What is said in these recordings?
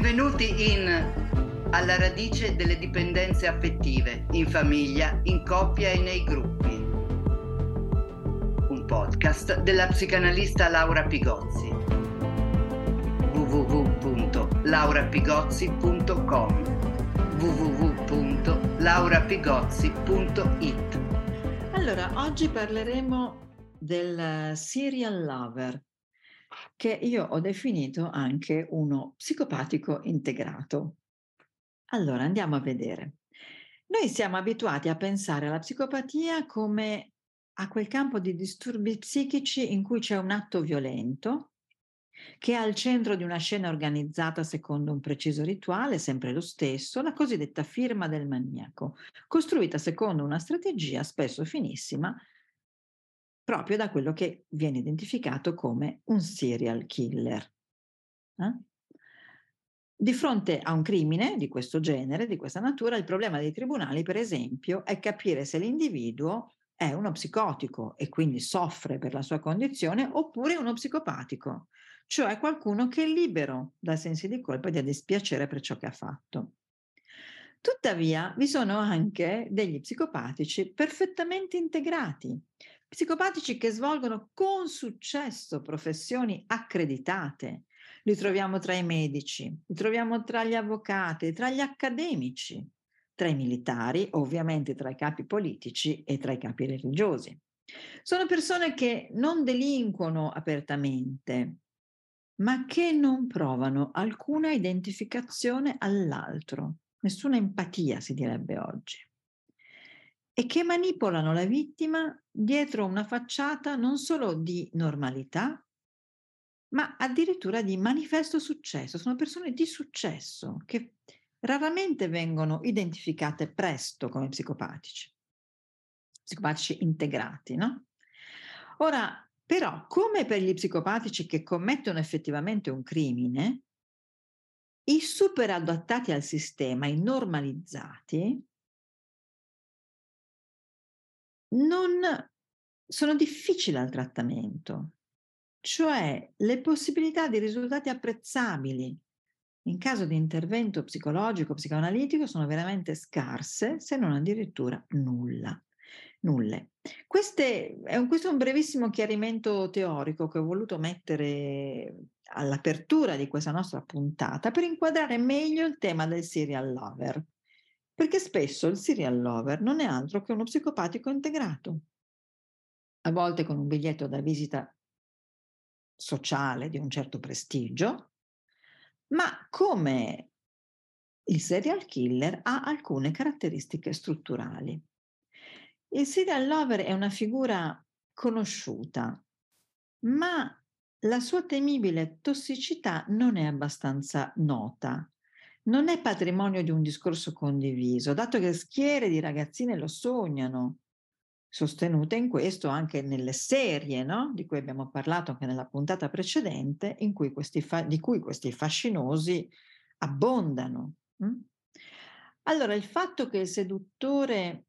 Benvenuti in Alla radice delle dipendenze affettive, in famiglia, in coppia e nei gruppi. Un podcast della psicanalista Laura Pigozzi. www.laurapigozzi.com www.laurapigozzi.it Allora, oggi parleremo del serial lover che io ho definito anche uno psicopatico integrato. Allora, andiamo a vedere. Noi siamo abituati a pensare alla psicopatia come a quel campo di disturbi psichici in cui c'è un atto violento che è al centro di una scena organizzata secondo un preciso rituale, sempre lo stesso, la cosiddetta firma del maniaco, costruita secondo una strategia spesso finissima proprio da quello che viene identificato come un serial killer. Eh? Di fronte a un crimine di questo genere, di questa natura, il problema dei tribunali, per esempio, è capire se l'individuo è uno psicotico e quindi soffre per la sua condizione oppure uno psicopatico, cioè qualcuno che è libero dai sensi di colpa e da dispiacere per ciò che ha fatto. Tuttavia, vi sono anche degli psicopatici perfettamente integrati, Psicopatici che svolgono con successo professioni accreditate. Li troviamo tra i medici, li troviamo tra gli avvocati, tra gli accademici, tra i militari, ovviamente tra i capi politici e tra i capi religiosi. Sono persone che non delinquono apertamente, ma che non provano alcuna identificazione all'altro, nessuna empatia si direbbe oggi e che manipolano la vittima dietro una facciata non solo di normalità, ma addirittura di manifesto successo. Sono persone di successo che raramente vengono identificate presto come psicopatici, psicopatici integrati, no? Ora, però, come per gli psicopatici che commettono effettivamente un crimine, i super adattati al sistema, i normalizzati, non sono difficili al trattamento, cioè le possibilità di risultati apprezzabili in caso di intervento psicologico, psicoanalitico sono veramente scarse, se non addirittura nulla. Nulle. Queste, è un, questo è un brevissimo chiarimento teorico che ho voluto mettere all'apertura di questa nostra puntata per inquadrare meglio il tema del serial lover. Perché spesso il serial lover non è altro che uno psicopatico integrato, a volte con un biglietto da visita sociale di un certo prestigio, ma come il serial killer ha alcune caratteristiche strutturali. Il serial lover è una figura conosciuta, ma la sua temibile tossicità non è abbastanza nota non è patrimonio di un discorso condiviso, dato che schiere di ragazzine lo sognano, sostenute in questo anche nelle serie no? di cui abbiamo parlato anche nella puntata precedente, cui fa- di cui questi fascinosi abbondano. Hm? Allora, il fatto che il seduttore,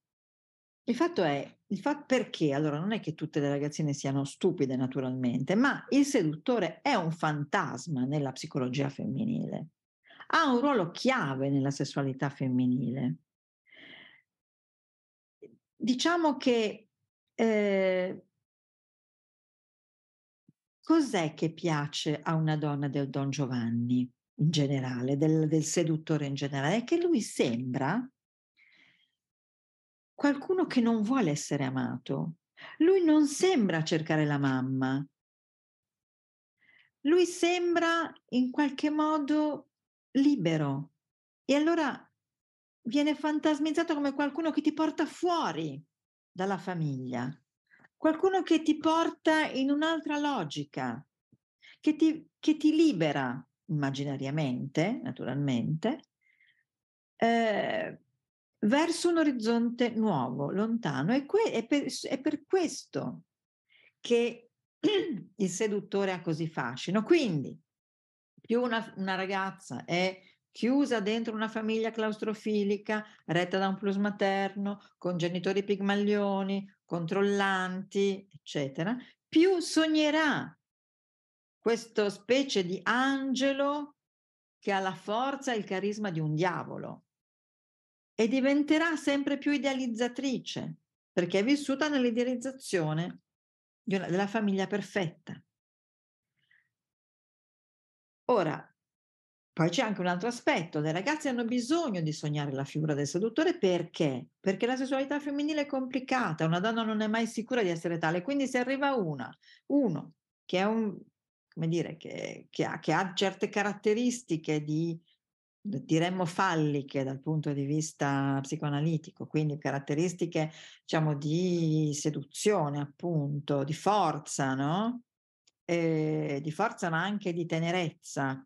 il fatto è, il fatto perché? Allora, non è che tutte le ragazzine siano stupide naturalmente, ma il seduttore è un fantasma nella psicologia femminile ha un ruolo chiave nella sessualità femminile. Diciamo che eh, cos'è che piace a una donna del Don Giovanni in generale, del, del seduttore in generale? È che lui sembra qualcuno che non vuole essere amato. Lui non sembra cercare la mamma. Lui sembra in qualche modo libero. E allora viene fantasmizzato come qualcuno che ti porta fuori dalla famiglia, qualcuno che ti porta in un'altra logica, che ti, che ti libera immaginariamente, naturalmente, eh, verso un orizzonte nuovo, lontano. E que- è, per, è per questo che il seduttore ha così fascino. Quindi, più una, una ragazza è chiusa dentro una famiglia claustrofilica, retta da un plus materno, con genitori pigmaglioni, controllanti, eccetera, più sognerà questo specie di angelo che ha la forza e il carisma di un diavolo e diventerà sempre più idealizzatrice perché è vissuta nell'idealizzazione della famiglia perfetta. Ora, poi c'è anche un altro aspetto, le ragazze hanno bisogno di sognare la figura del seduttore perché? Perché la sessualità femminile è complicata, una donna non è mai sicura di essere tale, quindi se arriva una, uno che un, dire, che, che, ha, che ha certe caratteristiche di, diremmo falliche dal punto di vista psicoanalitico, quindi caratteristiche, diciamo, di seduzione, appunto, di forza, no? Eh, di forza ma anche di tenerezza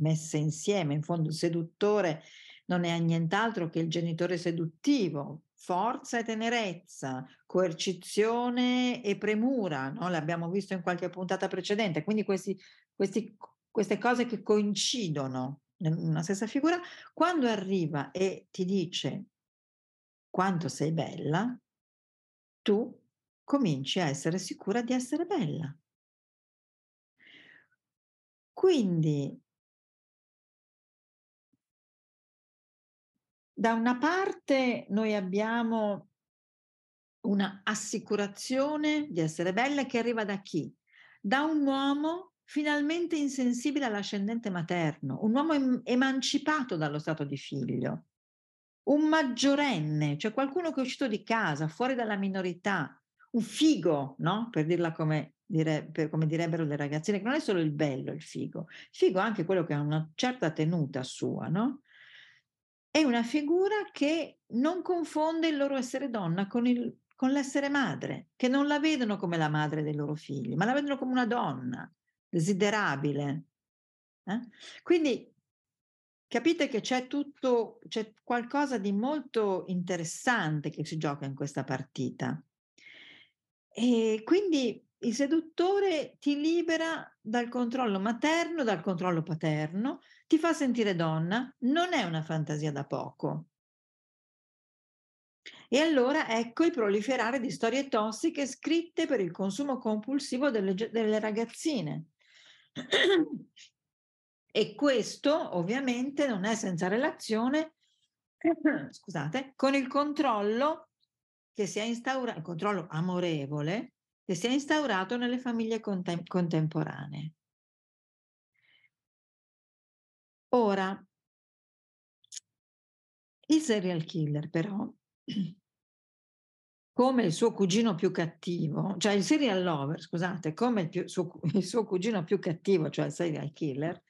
messe insieme. In fondo il seduttore non è nient'altro che il genitore seduttivo, forza e tenerezza, coercizione e premura, no? l'abbiamo visto in qualche puntata precedente, quindi questi, questi, queste cose che coincidono in una stessa figura, quando arriva e ti dice quanto sei bella, tu cominci a essere sicura di essere bella. Quindi Da una parte noi abbiamo una assicurazione di essere belle che arriva da chi? Da un uomo finalmente insensibile all'ascendente materno, un uomo em- emancipato dallo stato di figlio, un maggiorenne, cioè qualcuno che è uscito di casa, fuori dalla minorità, un figo, no? Per dirla come, dire, per, come direbbero le ragazzine, che non è solo il bello il figo, il figo è anche quello che ha una certa tenuta sua, no? È una figura che non confonde il loro essere donna con, il, con l'essere madre, che non la vedono come la madre dei loro figli, ma la vedono come una donna desiderabile. Eh? Quindi capite che c'è tutto, c'è qualcosa di molto interessante che si gioca in questa partita. E quindi il seduttore ti libera dal controllo materno, dal controllo paterno, ti fa sentire donna, non è una fantasia da poco. E allora ecco il proliferare di storie tossiche scritte per il consumo compulsivo delle, delle ragazzine. E questo ovviamente non è senza relazione scusate, con il controllo che si è instaurato, il controllo amorevole che si è instaurato nelle famiglie contem- contemporanee. Ora, il serial killer però, come il suo cugino più cattivo, cioè il serial lover, scusate, come il, più, suo, il suo cugino più cattivo, cioè il serial killer,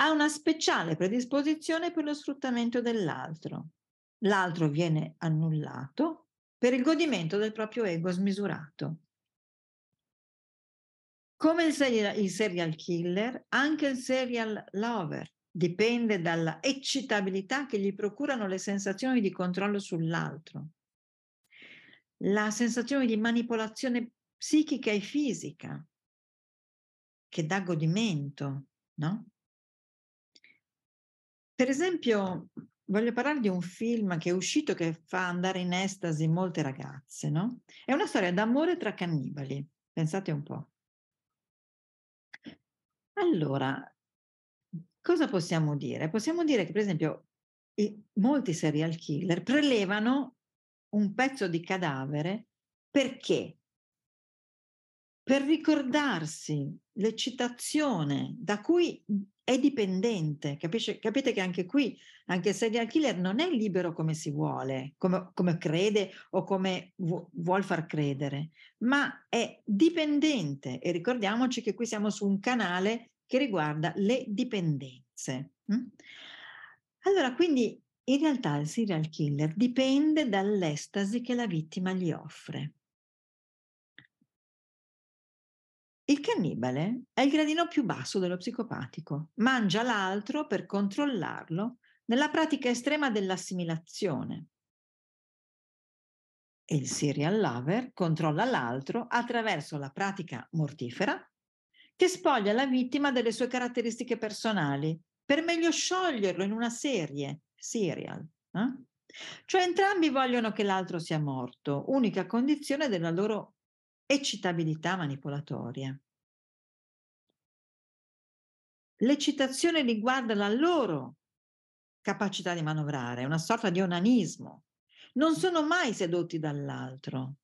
ha una speciale predisposizione per lo sfruttamento dell'altro. L'altro viene annullato per il godimento del proprio ego smisurato. Come il serial, il serial killer, anche il serial lover dipende dalla eccitabilità che gli procurano le sensazioni di controllo sull'altro, la sensazione di manipolazione psichica e fisica che dà godimento, no? Per esempio, voglio parlare di un film che è uscito che fa andare in estasi molte ragazze, no? È una storia d'amore tra cannibali, pensate un po'. Allora, cosa possiamo dire? Possiamo dire che, per esempio, i, molti serial killer prelevano un pezzo di cadavere perché? Per ricordarsi l'eccitazione da cui è dipendente. Capisce, capite che anche qui, anche il serial killer non è libero come si vuole, come, come crede o come vu- vuol far credere, ma è dipendente. E ricordiamoci che qui siamo su un canale che riguarda le dipendenze. Mm? Allora, quindi in realtà il serial killer dipende dall'estasi che la vittima gli offre. Il cannibale è il gradino più basso dello psicopatico, mangia l'altro per controllarlo nella pratica estrema dell'assimilazione. Il serial lover controlla l'altro attraverso la pratica mortifera che spoglia la vittima delle sue caratteristiche personali per meglio scioglierlo in una serie, serial. Eh? Cioè entrambi vogliono che l'altro sia morto, unica condizione della loro eccitabilità manipolatoria. l'eccitazione riguarda la loro capacità di manovrare, una sorta di onanismo. Non sono mai sedotti dall'altro.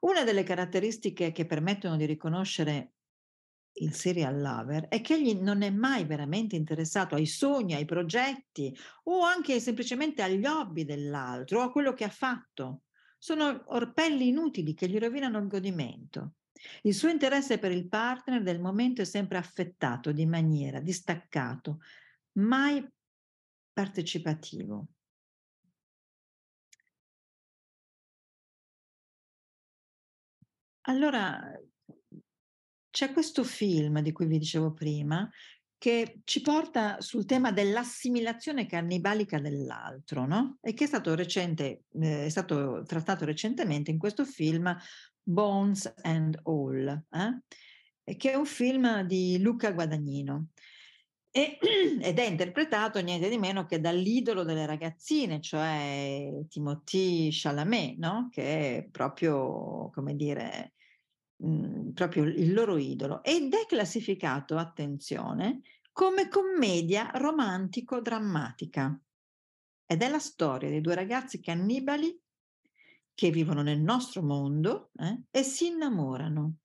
Una delle caratteristiche che permettono di riconoscere il serial lover è che egli non è mai veramente interessato ai sogni, ai progetti o anche semplicemente agli hobby dell'altro o a quello che ha fatto. Sono orpelli inutili che gli rovinano il godimento. Il suo interesse per il partner del momento è sempre affettato di maniera distaccato, mai partecipativo. Allora, c'è questo film di cui vi dicevo prima che ci porta sul tema dell'assimilazione cannibalica dell'altro, no? E che è stato recente, eh, è stato trattato recentemente in questo film Bones and All, eh? che è un film di Luca Guadagnino. E, ed è interpretato niente di meno che dall'idolo delle ragazzine, cioè Timothée Chalamet, no? che è proprio, come dire, mh, mhmm, proprio il loro idolo. Ed è classificato, attenzione, come commedia romantico-drammatica. Ed è la storia di due ragazzi cannibali che vivono nel nostro mondo eh, e si innamorano.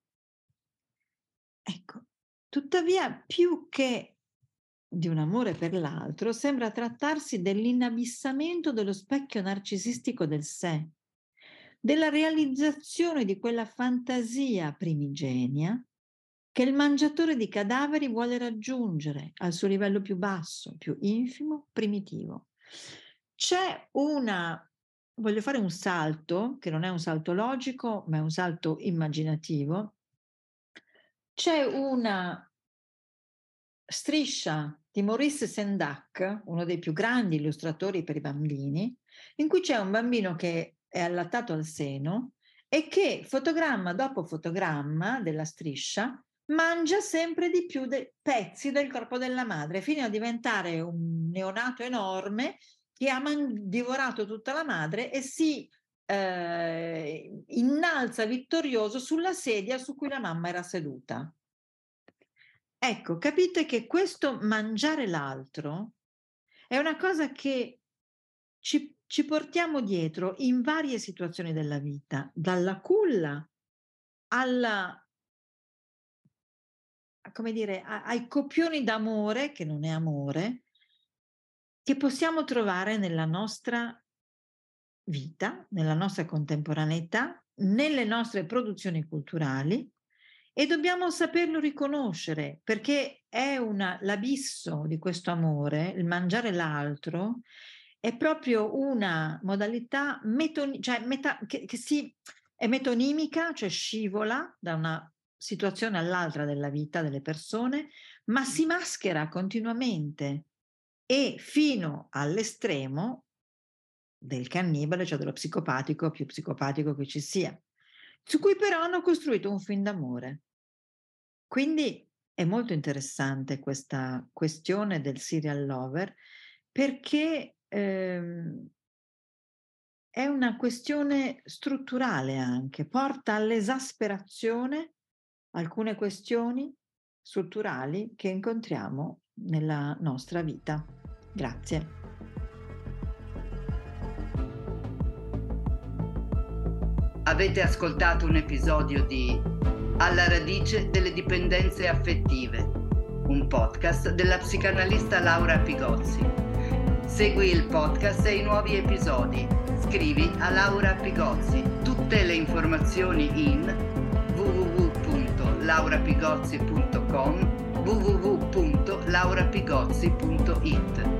Ecco, tuttavia più che di un amore per l'altro, sembra trattarsi dell'inabissamento dello specchio narcisistico del sé, della realizzazione di quella fantasia primigenia che il mangiatore di cadaveri vuole raggiungere al suo livello più basso, più infimo, primitivo. C'è una voglio fare un salto, che non è un salto logico, ma è un salto immaginativo. C'è una striscia di Maurice Sendak, uno dei più grandi illustratori per i bambini, in cui c'è un bambino che è allattato al seno e che fotogramma dopo fotogramma della striscia mangia sempre di più de- pezzi del corpo della madre fino a diventare un neonato enorme che ha man- divorato tutta la madre e si eh, innalza vittorioso sulla sedia su cui la mamma era seduta. Ecco, capite che questo mangiare l'altro è una cosa che ci, ci portiamo dietro in varie situazioni della vita, dalla culla alla come dire, ai copioni d'amore, che non è amore, che possiamo trovare nella nostra vita, nella nostra contemporaneità, nelle nostre produzioni culturali e dobbiamo saperlo riconoscere perché è una, l'abisso di questo amore, il mangiare l'altro, è proprio una modalità meton- cioè meta- che, che si, è metonimica, cioè scivola da una situazione all'altra della vita delle persone, ma si maschera continuamente e fino all'estremo del cannibale, cioè dello psicopatico più psicopatico che ci sia, su cui però hanno costruito un film d'amore. Quindi è molto interessante questa questione del serial lover perché ehm, è una questione strutturale anche, porta all'esasperazione alcune questioni strutturali che incontriamo nella nostra vita. Grazie. Avete ascoltato un episodio di alla radice delle dipendenze affettive, un podcast della psicanalista Laura Pigozzi. Segui il podcast e i nuovi episodi. Scrivi a Laura Pigozzi. Tutte le informazioni in www.laurapigozzi.com www.laurapigozzi.it